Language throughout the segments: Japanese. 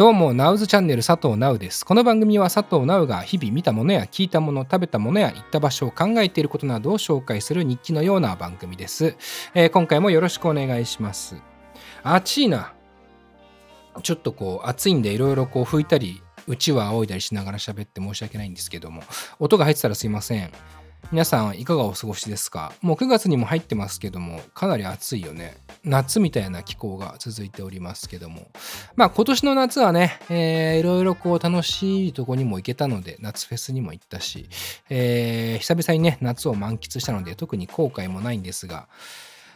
どうも、ナウズチャンネル佐藤ナウです。この番組は佐藤ナウが日々見たものや聞いたもの、食べたものや行った場所を考えていることなどを紹介する日記のような番組です。えー今回もよろしくお願いします。暑いな。ちょっとこう暑いんでいろいろこう拭いたり、うちわ仰いだりしながら喋って申し訳ないんですけども、音が入ってたらすいません。皆さんいかがお過ごしですか？もう9月にも入ってますけども、かなり暑いよね。夏みたいな気候が続いておりますけども。まあ今年の夏はね、えーいろいろこう楽しいとこにも行けたので、夏フェスにも行ったし、えー久々にね、夏を満喫したので、特に後悔もないんですが、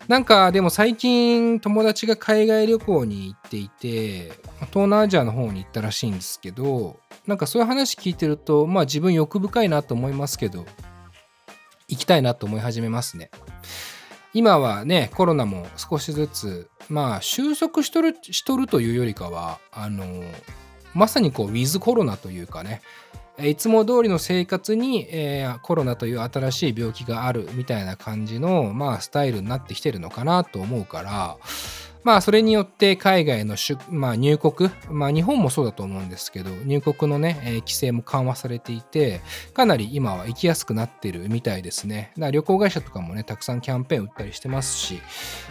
なんかでも最近友達が海外旅行に行っていて、東南アジアの方に行ったらしいんですけど、なんかそういう話聞いてると、まあ自分欲深いなと思いますけど、行きたいなと思い始めますね。今はね、コロナも少しずつ、まあ収束しとるしとるというよりかは、あの、まさにこう、ウィズコロナというかね、いつも通りの生活に、えーコロナという新しい病気があるみたいな感じの、まあ、スタイルになってきてるのかなと思うから、まあ、それによって海外の出、まあ、入国、まあ、日本もそうだと思うんですけど、入国のね、えー規制も緩和されていて、かなり今は行きやすくなってるみたいですね。だから旅行会社とかもね、たくさんキャンペーン打ったりしてますし、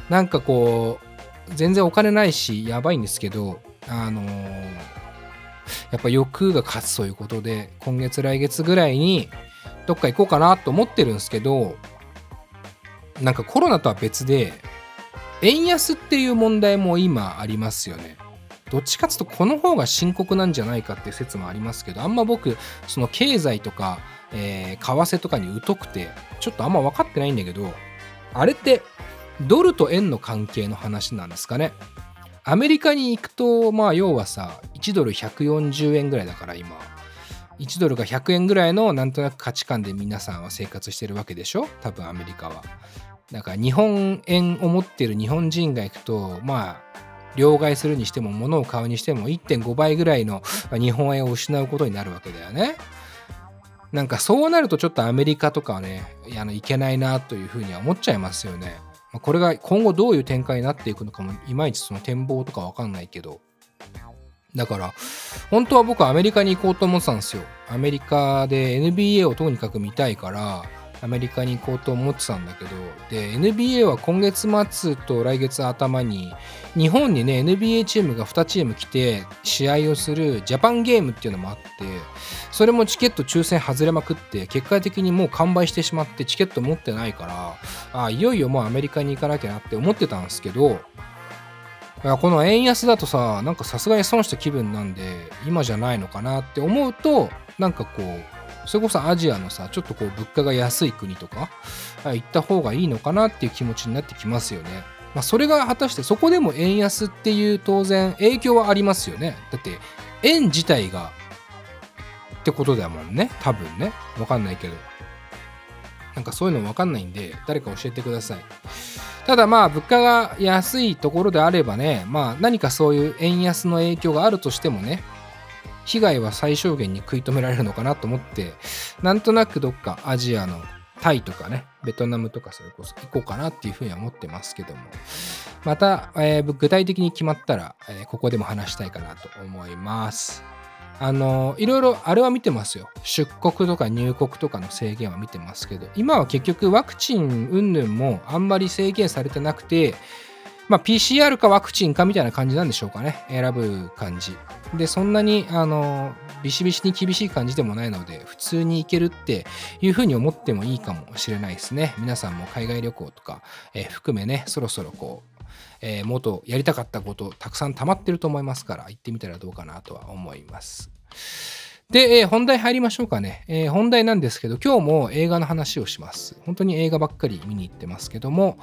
なんかこう、全然お金ないし、やばいんですけど、あのーやっぱ欲が勝つということで、今月来月ぐらいにどっか行こうかなと思ってるんですけど、なんかコロナとは別で、円安っていう問題も今ありますよね。どっちかっいうとこの方が深刻なんじゃないかっていう説もありますけど、あんま僕、その経済とか、えー為替とかに疎くて、ちょっとあんま分かってないんだけど、あれってドルと円の関係の話なんですかね。アメリカに行くと、まあ要はさ、1ドル140円ぐらいだから今。1ドルが100円ぐらいのなんとなく価値観で皆さんは生活してるわけでしょ？多分アメリカは。だから日本円を持ってる日本人が行くと、まあ、両替するにしても物を買うにしても1.5倍ぐらいの日本円を失うことになるわけだよね。なんかそうなるとちょっとアメリカとかはね、いやあのいけないなというふうには思っちゃいますよね。これが今後どういう展開になっていくのかもいまいちその展望とかわかんないけど。だから、本当は僕はアメリカに行こうと思ってたんですよ。アメリカで NBA をとにかく見たいから、アメリカに行こうと思ってたんだけど、で、NBA は今月末と来月頭に、日本にね、NBA チームが2チーム来て、試合をするジャパンゲームっていうのもあって、それもチケット抽選外れまくって、結果的にもう完売してしまって、チケット持ってないから、あいよいよもうアメリカに行かなきゃなって思ってたんですけど、この円安だとさ、なんかさすがに損した気分なんで、今じゃないのかなって思うと、なんかこう、それこそアジアのさ、ちょっとこう物価が安い国とか、行った方がいいのかなっていう気持ちになってきますよね。まあ、それが果たしてそこでも円安っていう当然影響はありますよね。だって円自体がってことだもんね。多分ね。わかんないけど。なんかそういうのわかんないんで、誰か教えてください。ただまあ物価が安いところであればね、まあ何かそういう円安の影響があるとしてもね、被害は最小限に食い止められるのかなと思って、なんとなくどっかアジアのタイとかね、ベトナムとかそれこそ行こうかなっていうふうには思ってますけども、また、えー具体的に決まったら、えーここでも話したいかなと思います。あのいろいろあれは見てますよ。出国とか入国とかの制限は見てますけど、今は結局ワクチン云々もあんまり制限されてなくて、まあ、PCR かワクチンかみたいな感じなんでしょうかね。選ぶ感じ。で、そんなに、あの、ビシビシに厳しい感じでもないので、普通に行けるっていうふうに思ってもいいかもしれないですね。皆さんも海外旅行とか、えー含めね、そろそろこう、えー、もっとやりたかったことたくさん溜まってると思いますから行ってみたらどうかなとは思います。で、えー本題入りましょうかね、えー本題なんですけど今日も映画の話をします。本当に映画ばっかり見に行ってますけども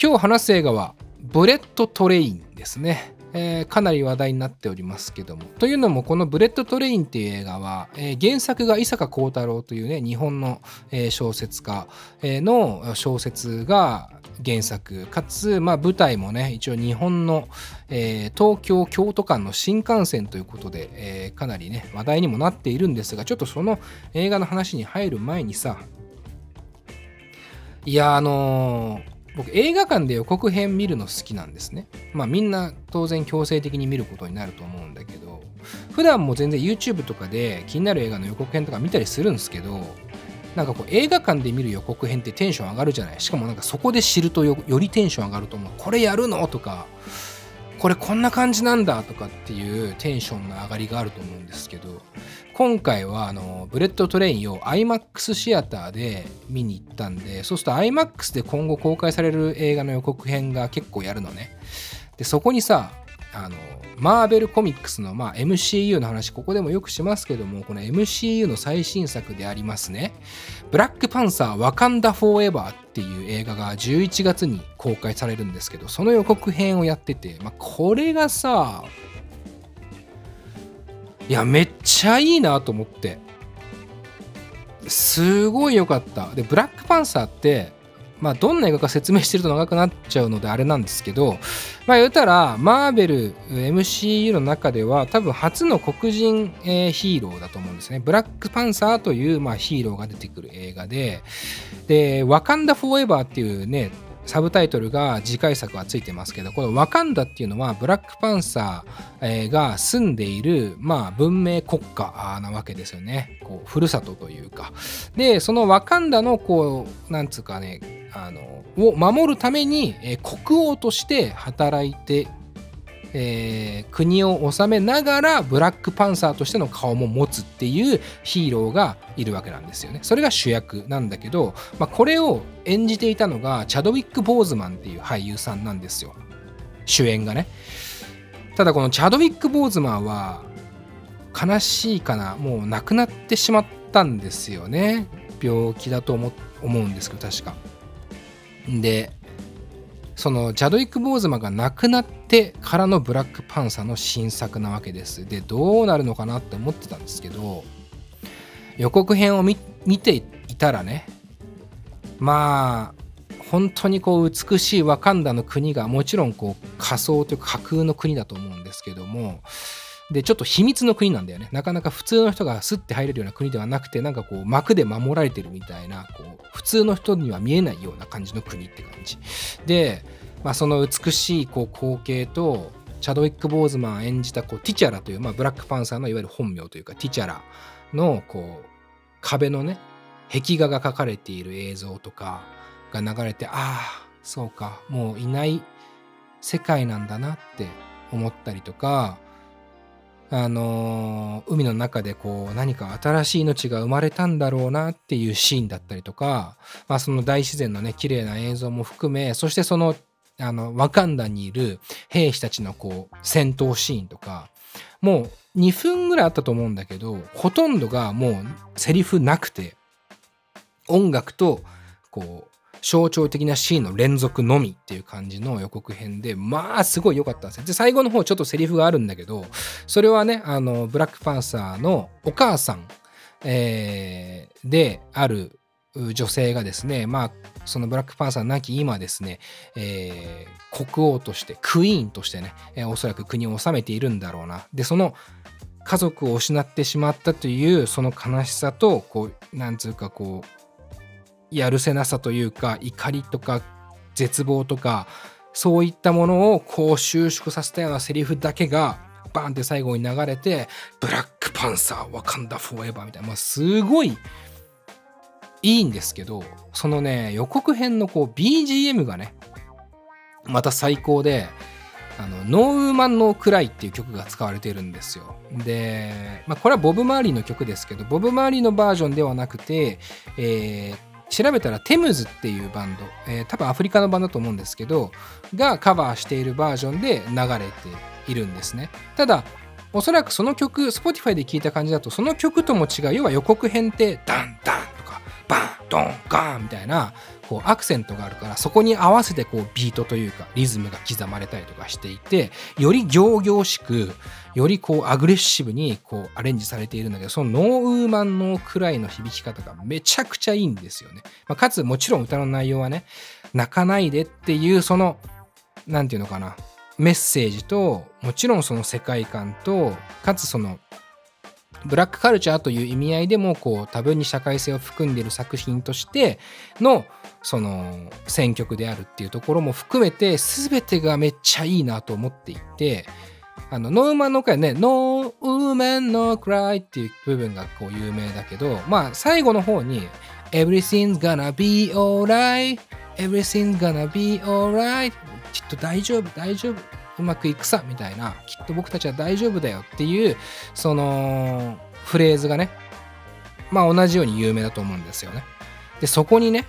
今日話す映画はブレットトレインですね。えーかなり話題になっておりますけども。というのも、このブレットトレインっていう映画は、えー原作が伊坂幸太郎というね、日本の、えー小説家えーの小説が原作、かつ、まあ、舞台もね、一応日本の、えー東京京都間の新幹線ということで、えーかなりね、話題にもなっているんですが、ちょっとその映画の話に入る前にさ、いや、あのー僕映画館で予告編見るの好きなんですね。まあみんな当然強制的に見ることになると思うんだけど、普段も全然 YouTube とかで気になる映画の予告編とか見たりするんですけどなんかこう映画館で見る予告編ってテンション上がるじゃない。しかもなんかそこで知るとよりテンション上がると思う。これやるの？とかこれこんな感じなんだ？とかっていうテンションの上がりがあると思うんですけど今回はあのブレットトレインを IMAX シアターで見に行ったんでそうすると IMAX で今後公開される映画の予告編が結構やるのね。でそこにさあのマーベルコミックスの、まあ、MCU の話ここでもよくしますけどもこの MCU の最新作でありますね。ブラックパンサーワカンダフォーエバーっていう映画が11月に公開されるんですけどその予告編をやってて、まあ、これがさいやめっちゃいいなと思って。すごい良かった。でブラックパンサーってまあ、どんな映画か説明してると長くなっちゃうのであれなんですけど、まあ、言うたら、マーベル MCU の中では多分初の黒人、え、ヒーローだと思うんですね。ブラックパンサーという、まあ、ヒーローが出てくる映画で、で、ワカンダ・フォーエバーっていうね、サブタイトルが次回作はついてますけどこのワカンダっていうのはブラックパンサーが住んでいる、まあ、文明国家なわけですよね。こうふるさとというか。でそのワカンダのこうなんつうかねあのを守るために、国王として働いてえー、国を治めながらブラックパンサーとしての顔も持つっていうヒーローがいるわけなんですよね。それが主役なんだけど、まあ、これを演じていたのがチャドウィック・ボーズマンっていう俳優さんなんですよ。主演がね。ただこのチャドウィック・ボーズマンは悲しいかなもう亡くなってしまったんですよね。病気だと思うんですけど確か。でそのチャドウィック・ボーズマンが亡くなってからのブラックパンサーの新作なわけです。で、どうなるのかなって思ってたんですけど、予告編を見ていたらね、まあ、本当にこう美しいワカンダの国がもちろんこう仮想というか架空の国だと思うんですけども、で、ちょっと秘密の国なんだよね。なかなか普通の人がスッて入れるような国ではなくて、なんかこう幕で守られてるみたいな、こう普通の人には見えないような感じの国って感じ。で、まあ、その美しいこう光景と、チャドウィック・ボーズマン演じたこうティチャラという、まあ、ブラックパンサーのいわゆる本名というかティチャラのこう壁のね壁画が描かれている映像とかが流れてああそうかもういない世界なんだなって思ったりとかあのー、海の中でこう何か新しい命が生まれたんだろうなっていうシーンだったりとか、まあ、その大自然のね綺麗な映像も含めそしてそのあのワカンダにいる兵士たちのこう戦闘シーンとかもう2分ぐらいあったと思うんだけどほとんどがもうセリフなくて音楽とこう象徴的なシーンの連続のみっていう感じの予告編で、まあ、すごい良かったんですよ。で、最後の方ちょっとセリフがあるんだけど、それはね、あの、ブラックパンサーのお母さん、えー、である女性がですね、まあ、そのブラックパンサー亡き今ですね、えー、国王として、クイーンとしてね、えー、おそらく国を治めているんだろうな。で、その家族を失ってしまったというその悲しさと、こう、なんつうかこう、やるせなさというか怒りとか絶望とかそういったものをこう収縮させたようなセリフだけがバンって最後に流れて「ブラックパンサーワカンダフォーエバー」みたいな、まあ、すごいいいんですけどそのね予告編のこう BGM がねまた最高であのノーウーマン・ノー・クライっていう曲が使われてるんですよ。で、まあ、これはボブ・マーリーの曲ですけどボブ・マーリーのバージョンではなくて、えー、調べたらテムズっていうバンド、えー、多分アフリカのバンドだと思うんですけどがカバーしているバージョンで流れているんですねただおそらくその曲 Spotify で聴いた感じだとその曲とも違う要は予告編ってダンダンとかバンドンガーンみたいなこうアクセントがあるからそこに合わせてこうビートというかリズムが刻まれたりとかしていてより行々しくよりこうアグレッシブにこうアレンジされているんだけどそのノーウーマンのくらいの響き方がめちゃくちゃいいんですよね。まあ、かつもちろん歌の内容はね泣かないでっていうその何て言うのかなメッセージともちろんその世界観とかつそのブラックカルチャーという意味合いでもこう多分に社会性を含んでいる作品としてのその選曲であるっていうところも含めて全てがめっちゃいいなと思っていてあの、ノーマンのクライね、ノーウーマンのクライっていう部分がこう有名だけど、まあ、最後の方に、Everything's gonna be alright, everything's gonna be alright, きっと大丈夫、大丈夫、うまくいくさ、みたいな、きっと僕たちは大丈夫だよっていう、その、フレーズがね、まあ同じように有名だと思うんですよね。で、そこにね、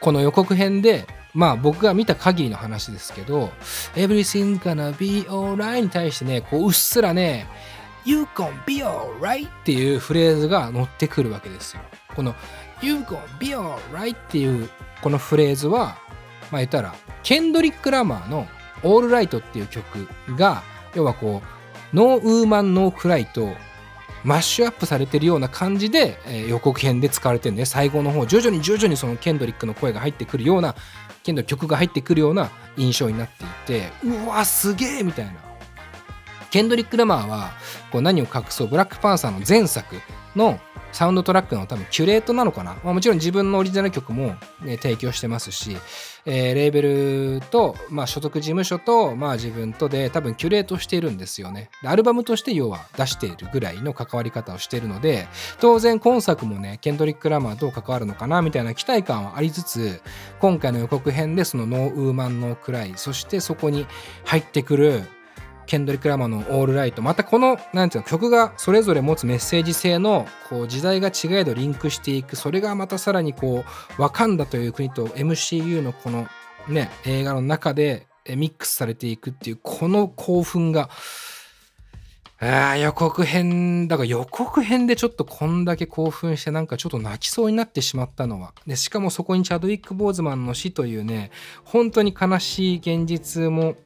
この予告編で、まあ僕が見た限りの話ですけど、Everything's gonna be alright に対してね、こううっすらね、You gonna be alright っていうフレーズが乗ってくるわけですよ。この You gonna be alright っていうこのフレーズは、まあ言ったら、ケンドリック・ラマーの All Right っていう曲が、要はこう、ノーウーマンノークライとマッシュアップされてるような感じで、えー、予告編で使われてるね。最後の方徐々に徐々にそのケンドリックの声が入ってくるようなケンドリック曲が入ってくるような印象になっていてうわすげえみたいな。ケンドリック・ラマーはこう何を隠そうブラックパンサーの前作のサウンドトラックの多分キュレートなのかな、まあ、もちろん自分のオリジナル曲も、ね、提供してますし、えー、レーベルと、まあ、所属事務所と、まあ、自分とで多分キュレートしているんですよね。アルバムとして要は出しているぐらいの関わり方をしているので当然今作もねケンドリック・ラマーどう関わるのかなみたいな期待感はありつつ今回の予告編でそのノーウーマンノークライそしてそこに入ってくるケンドリック・ラマの「オールライト」またこのなんていうの曲がそれぞれ持つメッセージ性のこう時代が違えどリンクしていくそれがまたさらにこうワカンダという国と MCU のこのね映画の中でミックスされていくっていうこの興奮があ予告編、だから予告編でちょっとこんだけ興奮してなんかちょっと泣きそうになってしまったのは。で、しかもそこにチャドウィック・ボーズマンの死というね、本当に悲しい現実も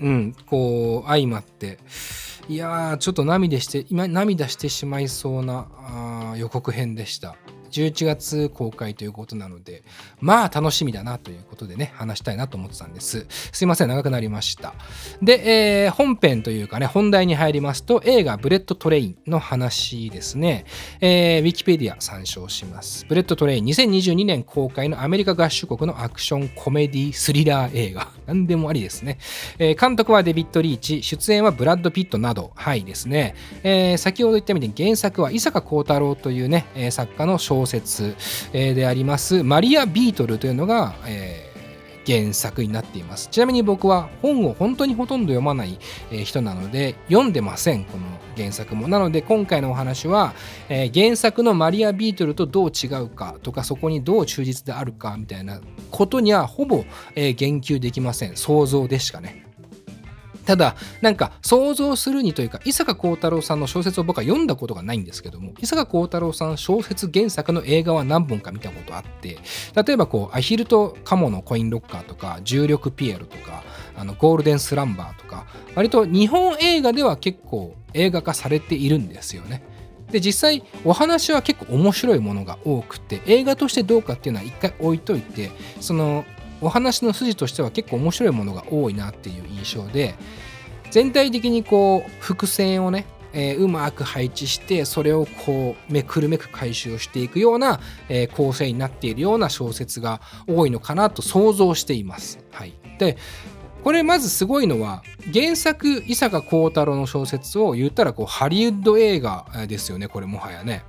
うん、こう相まっていやーちょっと涙して今涙してしまいそうなあ予告編でした。11月公開ということなので、まあ楽しみだなということでね、話したいなと思ってたんです。すいません、長くなりました。で、えー、本編というかね、本題に入りますと、映画ブレットトレインの話ですね。えー、ウィキペディア参照します。ブレットトレイン2022年公開のアメリカ合衆国のアクションコメディスリラー映画。何でもありですね。えー、監督はデビッド・リーチ、出演はブラッド・ピットなど、はいですね。えー、先ほど言ったみたいに原作は伊坂幸太郎というね、作家の小小説でありますマリア・ビートルというのが、えー、原作になっています。ちなみに僕は本を本当にほとんど読まない人なので読んでませんこの原作も。なので今回のお話は、えー、原作のマリア・ビートルとどう違うかとかそこにどう忠実であるかみたいなことにはほぼ、えー、言及できません。想像でしかね。ただなんか想像するにというか伊坂幸太郎さんの小説を僕は読んだことがないんですけども伊坂幸太郎さん小説原作の映画は何本か見たことあって例えばこうアヒルとカモのコインロッカーとか重力ピエロとかあのゴールデンスランバーとか割と日本映画では結構映画化されているんですよね。で実際お話は結構面白いものが多くて映画としてどうかっていうのは一回置いといてそのお話の筋としては結構面白いものが多いなっていう印象で全体的にこう伏線をね、えー、うまく配置してそれをこうめくるめく回収をしていくような、えー、構成になっているような小説が多いのかなと想像しています。はい、でこれまずすごいのは原作伊坂幸太郎の小説を言ったらこうハリウッド映画ですよねこれもはやね。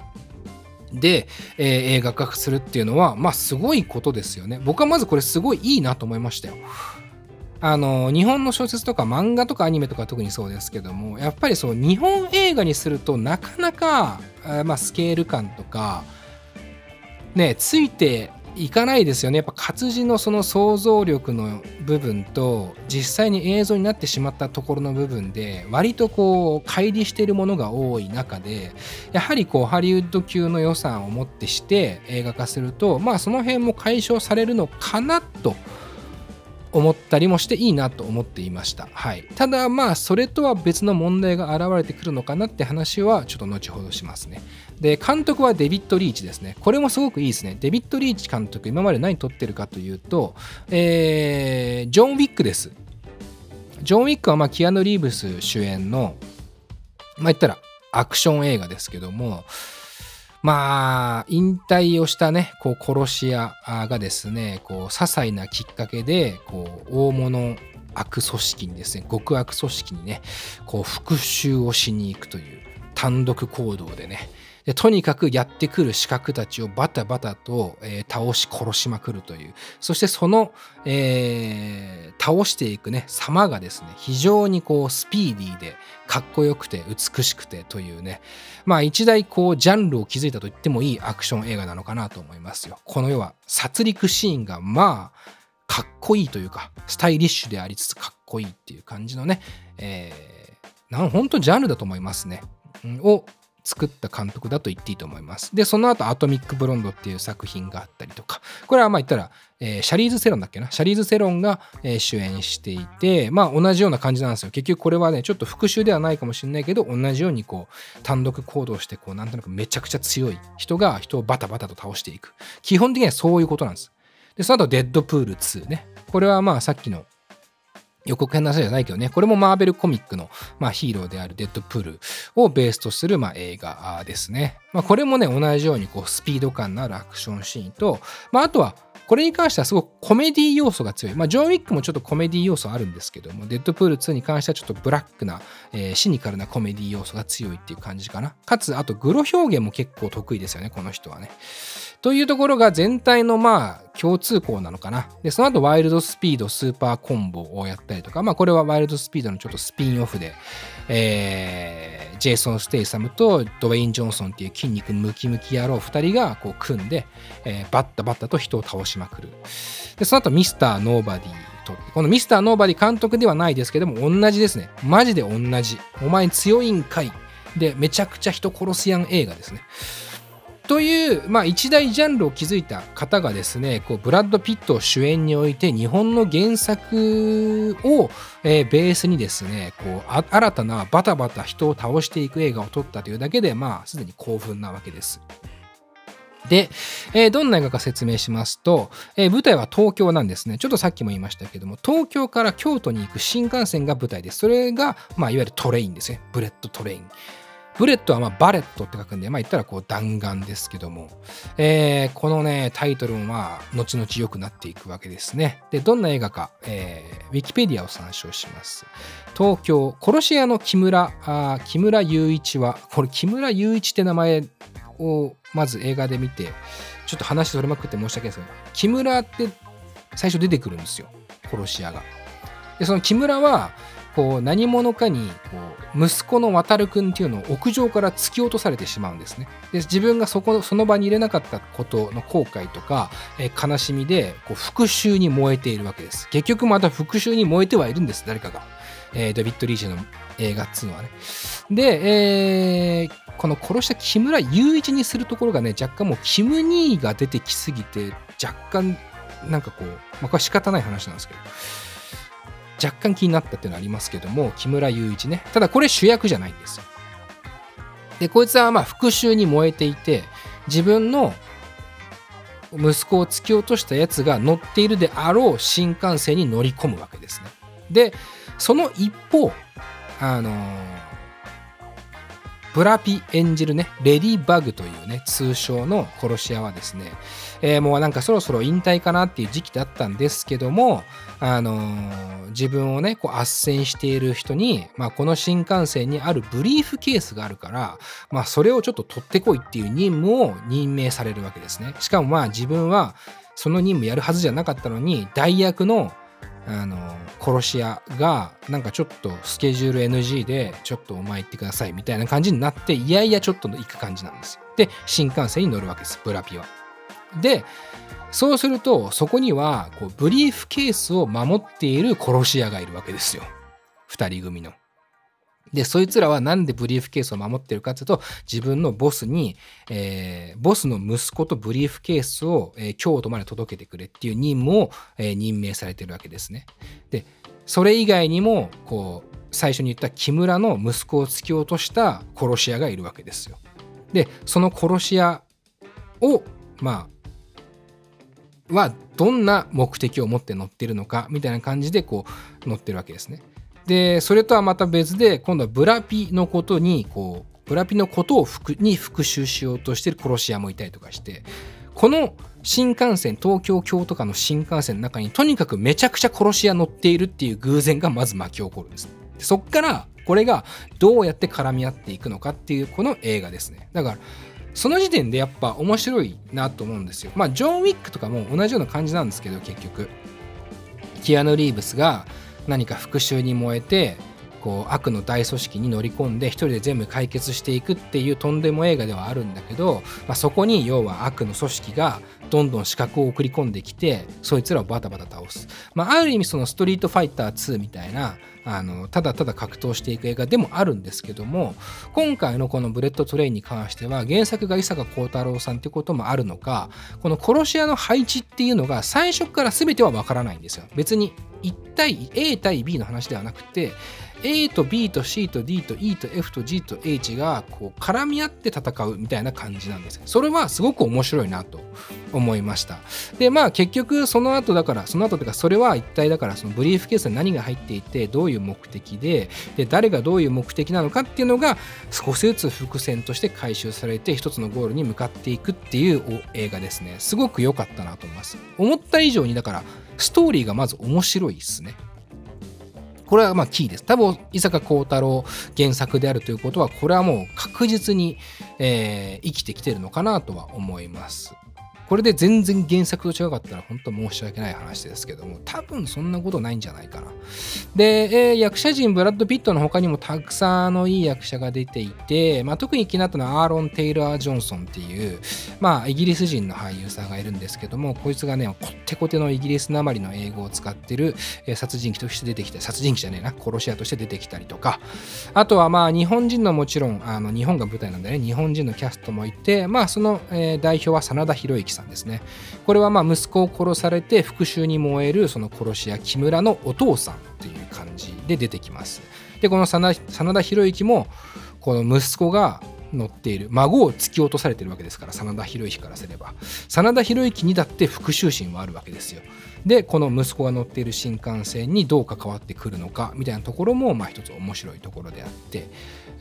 で、えー、映画化するっていうのはまあすごいことですよね。僕はまずこれすごいいいなと思いましたよ。あの日本の小説とか漫画とかアニメとか特にそうですけどもやっぱりそう日本映画にするとなかなか、まあ、スケール感とかねついていかないですよねやっぱ活字のその想像力の部分と実際に映像になってしまったところの部分で割とこう乖離しているものが多い中でやはりこうハリウッド級の予算をもってして映画化するとまあその辺も解消されるのかなと思ったりもしていいなと思っていました。はい、ただまあそれとは別の問題が現れてくるのかなって話はちょっと後ほどしますね。で監督はデビッド・リーチですね。これもすごくいいですね。デビッド・リーチ監督今まで何撮ってるかというと、えー、ジョン・ウィックです。ジョン・ウィックはまあキアヌ・リーブス主演のまあ言ったらアクション映画ですけどもまあ、引退をしたね、こう、殺し屋がですね、こう、些細なきっかけで、こう、大物悪組織にですね極悪組織にねこう復讐をしに行くという単独行動でねでとにかくやってくる資格たちをバタバタと、えー、倒し殺しまくるという。そしてその、えー、倒していくね様がですね非常にこうスピーディーでかっこよくて美しくてというね。まあ一大こうジャンルを築いたと言ってもいいアクション映画なのかなと思いますよ。この世は殺戮シーンがまあかっこいいというかスタイリッシュでありつつかっこいいっていう感じのね、えー、なん本当ジャンルだと思いますね。を作った監督だと言っていいと思います。で、その後、アトミック・ブロンドっていう作品があったりとか、これはまあ言ったら、えー、シャリーズ・セロンだっけな、シャリーズ・セロンが、えー、主演していて、まあ同じような感じなんですよ。結局これはね、ちょっと復讐ではないかもしれないけど、同じようにこう、単独行動して、こう、なんとなくめちゃくちゃ強い人が人をバタバタと倒していく。基本的にはそういうことなんです。で、その後、デッドプール2ね。これはまあさっきの予告編の話じゃないけどね、これもマーベルコミックの、まあ、ヒーローであるデッドプールをベースとする、まあ、映画ですね。まあ、これもね、同じようにこうスピード感のあるアクションシーンと、まあ、あとは、これに関してはすごくコメディ要素が強い。まあ、ジョン・ウィックもちょっとコメディ要素あるんですけども、デッドプール2に関してはちょっとブラックな、えー、シニカルなコメディ要素が強いっていう感じかな。かつ、あと、グロ表現も結構得意ですよね、この人はね。というところが全体のまあ共通項なのかな。で、その後ワイルドスピードスーパーコンボをやったりとか、まあこれはワイルドスピードのちょっとスピンオフで、えー、ジェイソン・ステイサムとドウェイン・ジョンソンっていう筋肉ムキムキ野郎2人がこう組んで、えー、バッタバッタと人を倒しまくる。で、その後ミスター・ノーバディと、このミスター・ノーバディ監督ではないですけども、同じですね。マジで同じ。お前強いんかい。で、めちゃくちゃ人殺すやん映画ですね。という、まあ、一大ジャンルを築いた方がですねこうブラッド・ピットを主演において日本の原作を、えー、ベースにですねこう新たなバタバタ人を倒していく映画を撮ったというだけでまあすでに興奮なわけです。で、えー、どんな映画か説明しますと、えー、舞台は東京なんですね。ちょっとさっきも言いましたけども、東京から京都に行く新幹線が舞台です。それが、まあ、いわゆるトレインですね。ブレットトレイン。ブレットはまバレットって書くんで、まあ言ったらこう弾丸ですけども、えー、このね、タイトルもまあ、後々良くなっていくわけですね。で、どんな映画か、えー、ウィキペディアを参照します。東京、殺し屋の木村、あ木村雄一は、これ木村雄一って名前をまず映画で見て、ちょっと話それまくって申し訳ないですけど、木村って最初出てくるんですよ。殺し屋が。で、その木村は、こう何者かにこう息子の渡くんっていうのを屋上から突き落とされてしまうんですね。で自分がそこその場に入れなかったことの後悔とか、え、悲しみでこう復讐に燃えているわけです。結局また復讐に燃えてはいるんです誰かが。えー、デビッド・リーチェの映画っつうのはね。で、えー、この殺した木村雄一にするところがね若干もうキム・ニーが出てきすぎて若干なんかこう、まあ、これは仕方ない話なんですけど。若干気になったっていうのありますけども、木村雄一ね。ただこれ主役じゃないんですよ。で、こいつはまあ復讐に燃えていて、自分の息子を突き落としたやつが乗っているであろう新幹線に乗り込むわけですね。で、その一方、あのブラピ演じるね、レディバグというね、通称の殺し屋はですね、えー、もうなんかそろそろ引退かなっていう時期だったんですけども、あのー、自分をね、こう斡旋している人に、まあ、この新幹線にあるブリーフケースがあるから、まあ、それをちょっと取ってこいっていう任務を任命されるわけですね。しかもまあ自分はその任務やるはずじゃなかったのに、代役のあの殺し屋がなんかちょっとスケジュール NG でちょっとお前行ってくださいみたいな感じになっていやいやちょっと行く感じなんですよ。で新幹線に乗るわけですブラピは。でそうするとそこにはこうブリーフケースを守っている殺し屋がいるわけですよ。2人組の。で、そいつらはなんでブリーフケースを守ってるかっていうと、自分のボスに、えー、ボスの息子とブリーフケースを、えー、京都まで届けてくれっていう任務を、えー、任命されてるわけですね。で、それ以外にも、こう、最初に言った木村の息子を突き落とした殺し屋がいるわけですよ。で、その殺し屋を、まあ、はどんな目的を持って乗ってるのかみたいな感じでこう乗ってるわけですね。でそれとはまた別で今度はブラピのことにこうブラピのことをに復讐しようとしてる殺し屋もいたりとかしてこの新幹線東京京都間の新幹線の中にとにかくめちゃくちゃ殺し屋乗っているっていう偶然がまず巻き起こるんですでそっからこれがどうやって絡み合っていくのかっていうこの映画ですねだからその時点でやっぱ面白いなと思うんですよ。まあジョン・ウィックとかも同じような感じなんですけど結局。キアヌ・リーブスが何か復讐に燃えてこう悪の大組織に乗り込んで一人で全部解決していくっていうとんでも映画ではあるんだけど、まあ、そこに要は悪の組織がどんどん資格を送り込んできてそいつらをバタバタ倒す、まあ、ある意味そのストリートファイター2みたいなあのただただ格闘していく映画でもあるんですけども今回のこのブレットトレインに関しては原作が伊坂幸太郎さんってこともあるのかこの殺し屋の配置っていうのが最初から全てはわからないんですよ。別に1対 A 対 B の話ではなくて A と B と C と D と E と F と G と H がこう絡み合って戦うみたいな感じなんですそれはすごく面白いなと思いました。でまあ結局その後だからその後というかそれは一体だからそのブリーフケースに何が入っていてどういう目的でで誰がどういう目的なのかっていうのが少しずつ伏線として回収されて一つのゴールに向かっていくっていう映画ですね。すごく良かったなと思います。思った以上にだからストーリーがまず面白いですね。これはまあキーです。多分、伊坂幸太郎原作であるということは、これはもう確実に、えー、生きてきてるのかなとは思います。これで全然原作と違かったら本当申し訳ない話ですけども、多分そんなことないんじゃないかな。で、えー、役者陣、ブラッド・ピットの他にもたくさんのいい役者が出ていて、まあ、特に気になったのはアーロン・テイラー・ジョンソンっていう、まあ、イギリス人の俳優さんがいるんですけども、こいつがね、こってこてのイギリスなまりの英語を使ってる、えー、殺人鬼として出てきた、殺人鬼じゃねえな、殺し屋として出てきたりとか、あとはまあ、日本人のもちろん、あの日本が舞台なんでね、日本人のキャストもいて、まあ、その、えー、代表は真田広之さん。さんですね。これはまあ息子を殺されて復讐に燃えるその殺し屋木村のお父さんっていう感じで出てきます。で、この真田広之もこの息子が乗っている孫を突き落とされてるわけですから真田広之からすれば真田広之にだって復讐心はあるわけですよでこの息子が乗っている新幹線にどう関わってくるのかみたいなところもまあ一つ面白いところであって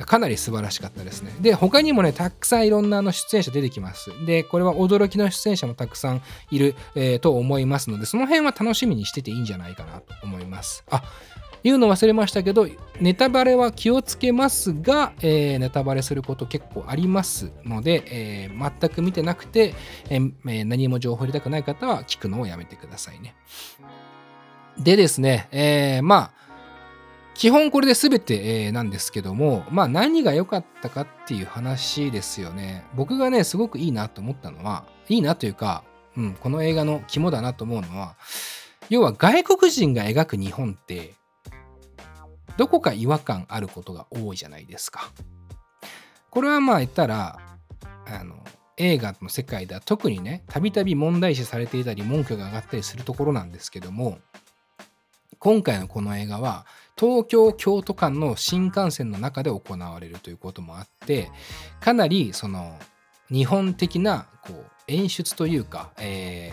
かなり素晴らしかったですね。で他にもねたくさんいろんなあの出演者出てきます。でこれは驚きの出演者もたくさんいる、えー、と思いますのでその辺は楽しみにしてていいんじゃないかなと思います。あ言うの忘れましたけど、ネタバレは気をつけますが、えー、ネタバレすること結構ありますので、えー、全く見てなくて、えー、何も情報入れたくない方は聞くのをやめてくださいね。でですね、えまあ、基本これで全て、えなんですけども、まあ何が良かったかっていう話ですよね。僕がね、すごくいいなと思ったのは、いいなというか、うん、この映画の肝だなと思うのは、要は外国人が描く日本ってどこか違和感あることが多いじゃないですか。これはまあ言ったらあの映画の世界では特にねたびたび問題視されていたり文句が上がったりするところなんですけども今回のこの映画は東京京都間の新幹線の中で行われるということもあってかなりその日本的なこう演出というか、え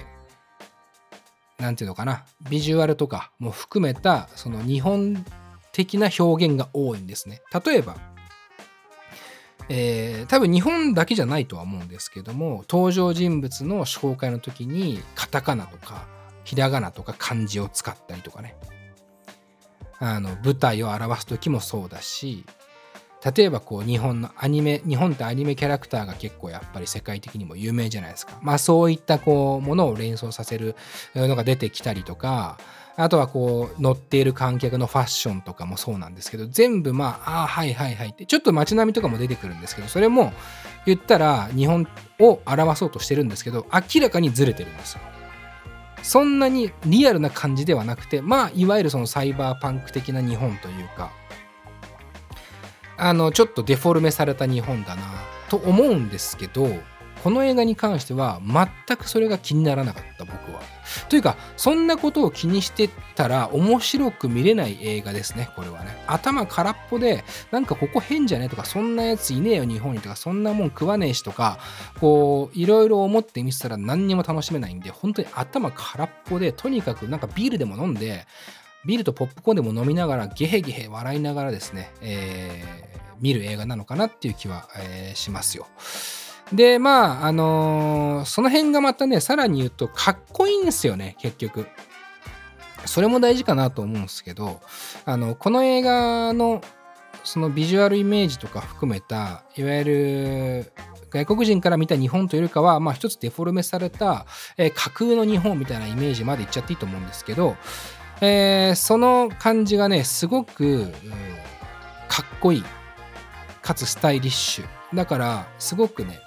ー、なんていうのかなビジュアルとかも含めたその日本的な表現が多いんですね。例えば、えー、多分日本だけじゃないとは思うんですけども登場人物の紹介の時にカタカナとかひらがなとか漢字を使ったりとかねあの舞台を表す時もそうだし例えばこう日本のアニメ日本ってアニメキャラクターが結構やっぱり世界的にも有名じゃないですかまあそういったこうものを連想させるのが出てきたりとかあとはこう乗っている観客のファッションとかもそうなんですけど全部まあああはいはいはいってちょっと街並みとかも出てくるんですけどそれも言ったら日本を表そうとしてるんですけど明らかにずれてるんですよ。そんなにリアルな感じではなくてまあいわゆるそのサイバーパンク的な日本というかあのちょっとデフォルメされた日本だなと思うんですけどこの映画に関しては全くそれが気にならなかった僕は。というかそんなことを気にしてたら面白く見れない映画ですねこれはね。頭空っぽでなんかここ変じゃねとかそんなやついねえよ日本にとかそんなもん食わねえしとかこういろいろ思ってみてたら何にも楽しめないんで本当に頭空っぽでとにかくなんかビールでも飲んでビールとポップコーンでも飲みながらゲヘゲヘ笑いながらですね、えー、見る映画なのかなっていう気は、えー、しますよ。でまああのー、その辺がまたねさらに言うとかっこいいんですよね結局。それも大事かなと思うんですけどあのこの映画のそのビジュアルイメージとか含めたいわゆる外国人から見た日本というよりかは、まあ、一つデフォルメされた、えー、架空の日本みたいなイメージまでいっちゃっていいと思うんですけど、えー、その感じがねすごく、うん、かっこいいかつスタイリッシュ。だからすごくね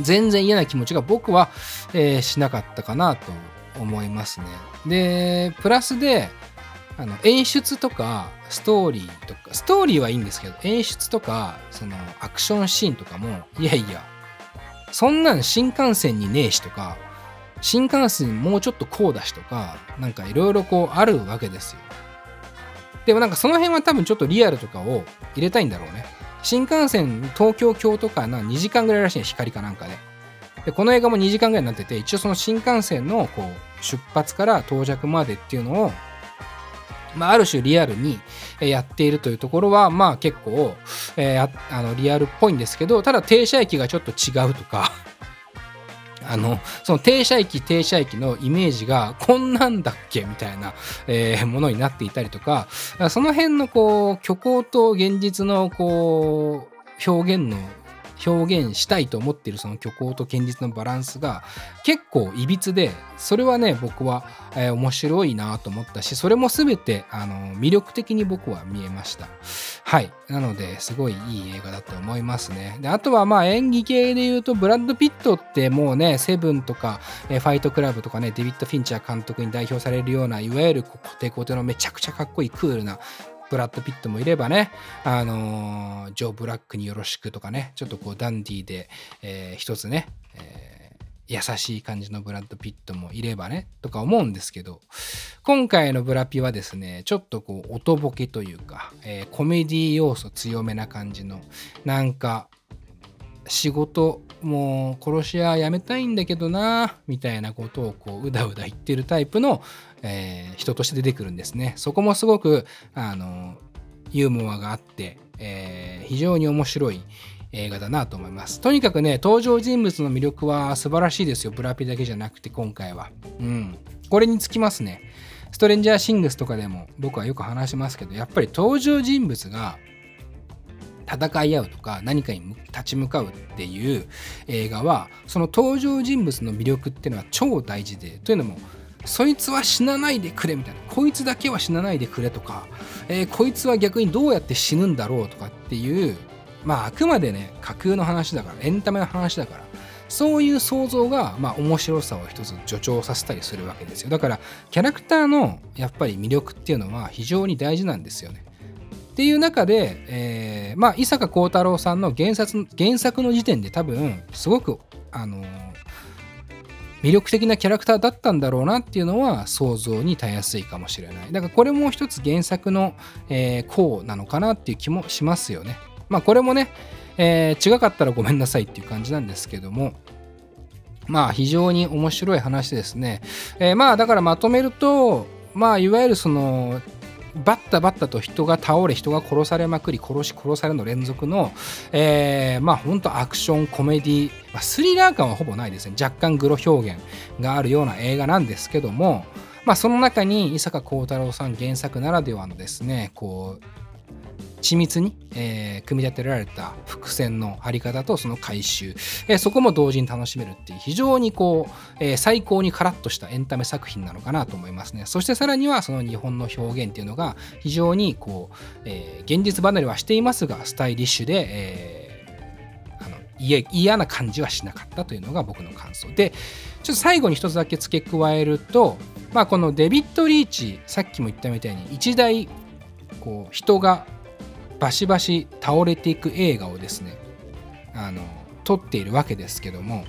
全然嫌な気持ちが僕は、えー、しなかったかなと思いますね。でプラスであの演出とかストーリーとかストーリーはいいんですけど演出とかそのアクションシーンとかもいやいやそんなん新幹線にねえしとか新幹線もうちょっとこうだしとかなんかいろいろこうあるわけですよでもなんかその辺は多分ちょっとリアルとかを入れたいんだろうね新幹線東京京都かな2時間ぐらいらしい光かなんかで。でこの映画も2時間ぐらいになってて一応その新幹線のこう出発から到着までっていうのをまあ、ある種リアルにやっているというところは、まあ結構、えー、あのリアルっぽいんですけど、ただ停車駅がちょっと違うとか、あの、その停車駅停車駅のイメージがこんなんだっけ？みたいな、えー、ものになっていたりとか、その辺のこう、虚構と現実のこう、表現の表現したいと思っているその虚構と現実のバランスが結構いびつでそれはね僕は、えー、面白いなと思ったしそれも全てあの魅力的に僕は見えました。はい。なのですごいいい映画だと思いますね。であとはまあ演技系で言うとブラッド・ピットってもうねセブンとか、えー、ファイトクラブとかねデビッド・フィンチャー監督に代表されるようないわゆる固定固定のめちゃくちゃかっこいいクールなブラッド・ピットもいればね、あのー、ジョー・ブラックによろしくとかね、ちょっとこうダンディーで、えー、一つね、えー、優しい感じのブラッド・ピットもいればね、とか思うんですけど、今回のブラピはですね、ちょっとこう、音ボケというか、えー、コメディ要素強めな感じの、なんか、仕事もう殺し屋やめたいんだけどなみたいなことをこううだうだ言ってるタイプの、えー、人として出てくるんですね。そこもすごくあのユーモアがあって、えー、非常に面白い映画だなと思います。とにかくね登場人物の魅力は素晴らしいですよ。ブラピだけじゃなくて今回は。うん。これにつきますね。ストレンジャーシングスとかでも僕はよく話しますけどやっぱり登場人物が戦い合うとか何かに立ち向かうっていう映画はその登場人物の魅力っていうのは超大事でというのもそいつは死なないでくれみたいなこいつだけは死なないでくれとか、えー、こいつは逆にどうやって死ぬんだろうとかっていうまああくまでね架空の話だからエンタメの話だからそういう想像が、まあ、面白さを一つ助長させたりするわけですよ。だからキャラクターのやっぱり魅力っていうのは非常に大事なんですよね。っていう中で、えー、まあ伊坂幸太郎さんの原作原作の時点で多分すごくあの魅力的なキャラクターだったんだろうなっていうのは想像にたやすいかもしれない。だからこれも一つ原作の、えー、こうなのかなっていう気もしますよね。まあこれもね、えー、違かったらごめんなさいっていう感じなんですけども、まあ非常に面白い話ですね。えー、まあだからまとめると、まあいわゆるそのバッタバッタと人が倒れ人が殺されまくり殺し殺されの連続の、えー、まあ本当アクションコメディ、まあ、スリラー感はほぼないですね。若干グロ表現があるような映画なんですけどもまあその中に伊坂幸太郎さん原作ならではのですねこう緻密に、えー、組み立てられた伏線の張り方とその回収、えー、そこも同時に楽しめるっていう非常にこう、えー、最高にカラッとしたエンタメ作品なのかなと思いますね。そしてさらにはその日本の表現っていうのが非常にこう、え現実離れはしていますがスタイリッシュで、えあの嫌な感じはしなかったというのが僕の感想。でちょっと最後に一つだけ付け加えると、まあ、このデビッド・リーチさっきも言ったみたいに一台こう人がバシバシ倒れていく映画をですねあの撮っているわけですけども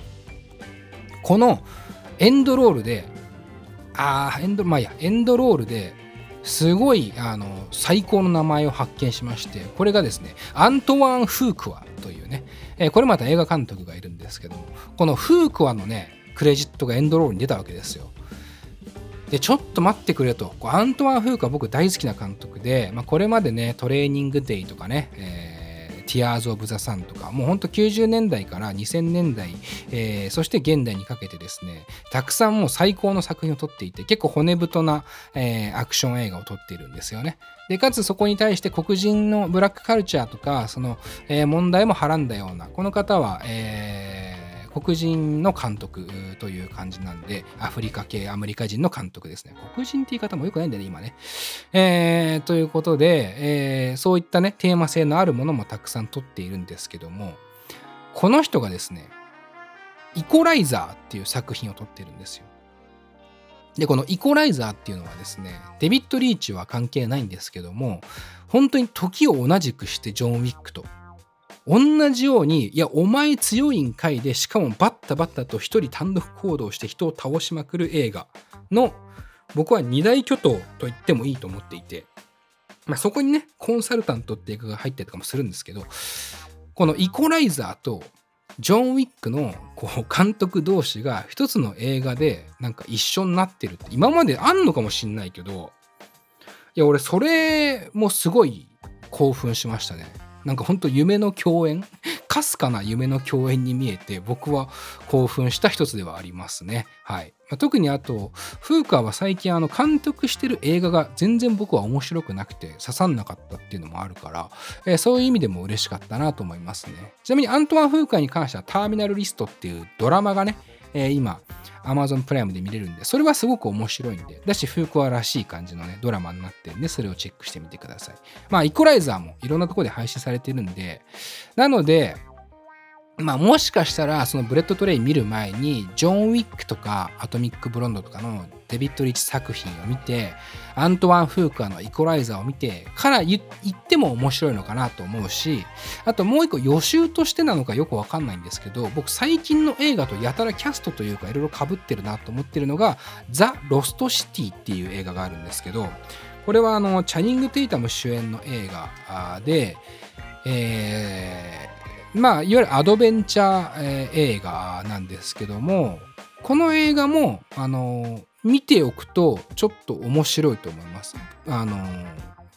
このエンドロールでああエンドまあいやエンドロールですごいあの最高の名前を発見しましてこれがですねアントワン・フークワというね、えこれまた映画監督がいるんですけどもこのフークワのねクレジットがエンドロールに出たわけですよ。でちょっと待ってくれと。アントワン・フークは僕大好きな監督で、まあ、これまでねトレーニングデイとかね、えー、Tears of the Sun とかもうほんと90年代から2000年代、えー、そして現代にかけてですねたくさんもう最高の作品を撮っていて結構骨太な、えー、アクション映画を撮っているんですよね。でかつそこに対して黒人のブラックカルチャーとかその、えー、問題もはらんだようなこの方は、えー黒人の監督という感じなんで、アフリカ系アメリカ人の監督ですね。黒人って言い方もよくないんだよね、今ね。えー、ということで、えー、そういったね、テーマ性のあるものもたくさん撮っているんですけども、この人がですね、イコライザーっていう作品を撮ってるんですよ。で、このイコライザーっていうのはですね、デビッド・リーチは関係ないんですけども、本当に時を同じくしてジョン・ウィックと同じように、いや、お前強いんかいで、しかもバッタバッタと一人単独行動して人を倒しまくる映画の、僕は二大巨頭と言ってもいいと思っていて、まあ、そこにね、コンサルタントっていうかが入ったりとかもするんですけど、このイコライザーとジョン・ウィックのこう監督同士が一つの映画でなんか一緒になってるって今まであんのかもしんないけどいや俺それもすごい興奮しましたね。なんか本当夢の共演？かすかな夢の共演に見えて僕は興奮した一つではありますね。はい。特にあと、フーカーは最近あの監督してる映画が全然僕は面白くなくて刺さんなかったっていうのもあるから、えー、そういう意味でも嬉しかったなと思いますね。ちなみにアントワン・フークアに関してはターミナルリストっていうドラマがね、えー、今、Amazon プライムで見れるんで、それはすごく面白いんで、だし、フークアらしい感じのね、ドラマになってるんで、それをチェックしてみてください。まあ、イコライザーもいろんなところで配信されてるんで、なので、まあもしかしたらそのブレットトレイン見る前にジョン・ウィックとかアトミック・ブロンドとかのデビッド・リーチ作品を見てアントワン・フーカーのイコライザーを見てから言っても面白いのかなと思うしあともう一個予習としてなのかよくわかんないんですけど僕最近の映画とやたらキャストというかいろいろかぶってるなと思ってるのがザ・ロスト・シティっていう映画があるんですけどこれはあのチャニング・テイタム主演の映画でえーまあ、いわゆるアドベンチャー、えー、映画なんですけども、この映画も、あの見ておくとちょっと面白いと思います。あの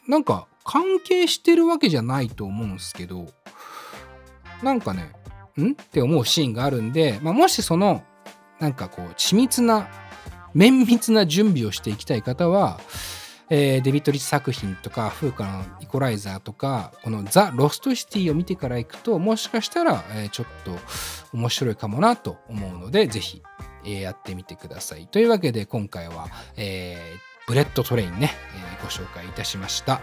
なんか関係してるわけじゃないと思うんですけど、なんかね、ん？って思うシーンがあるんで、まあ、もしその、なんかこう、緻密な、綿密な準備をしていきたい方は、えー、デビッド・リッチ作品とか、フーカのイコライザーとか、このザ・ロストシティを見てから行くと、もしかしたら、えー、ちょっと面白いかもなと思うので、ぜひ、えー、やってみてください。というわけで、今回は、えー、ブレットトレインね、えー、ご紹介いたしました。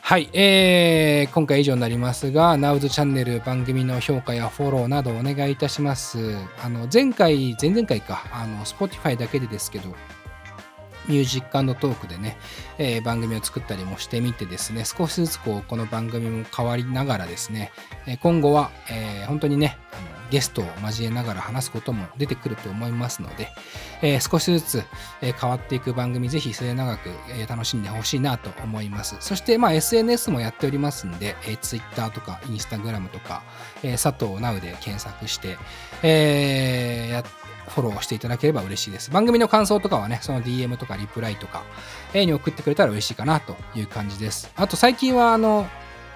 はい、えー、今回以上になりますが、Now's チャンネル番組の評価やフォローなどお願いいたします。あの前回、前々回か、あの Spotify だけでですけど、ミュージックトークでね、えー、番組を作ったりもしてみてですね、少しずつこう、この番組も変わりながらですね、今後は、えー、本当にね、ゲストを交えながら話すことも出てくると思いますので、えー、少しずつ、え変わっていく番組、ぜひ末永く、え楽しんでほしいなと思います。そして、まあ、SNS もやっておりますんで、え Twitter とか Instagram とか、え佐藤直で検索して、えやってフォローしていただければ嬉しいです。番組の感想とかはね、その DM とかリプライとか、A に送ってくれたら嬉しいかなという感じです。あと最近はあの、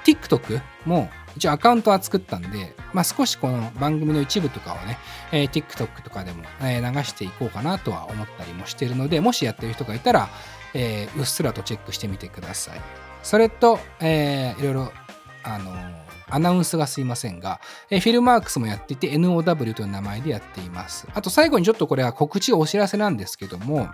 TikTok も一応アカウントは作ったんで、まあ、少しこの番組の一部とかをね、えー、TikTok とかでも、えー、流していこうかなとは思ったりもしてるので、もしやってる人がいたら、えー、うっすらとチェックしてみてください。それと、えー、いろいろ、あのーアナウンスがすいませんが、えフィルマークスもやっていて NOW という名前でやっています。あと最後にちょっとこれは告知お知らせなんですけども、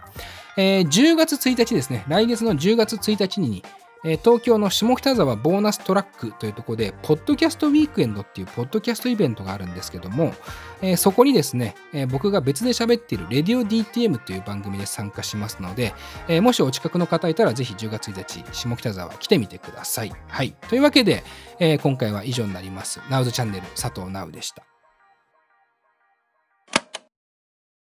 えー、10月1日ですね、来月の10月1日に、え、東京の下北沢ボーナストラックというところで、ポッドキャストウィークエンドっていうポッドキャストイベントがあるんですけども、え、そこにですね、え、僕が別で喋っているレディオ DTM という番組で参加しますので、えもしお近くの方いたらぜひ10月1日、下北沢来てみてください。はい。というわけで、え今回は以上になります。ナウズチャンネル佐藤ナウでした。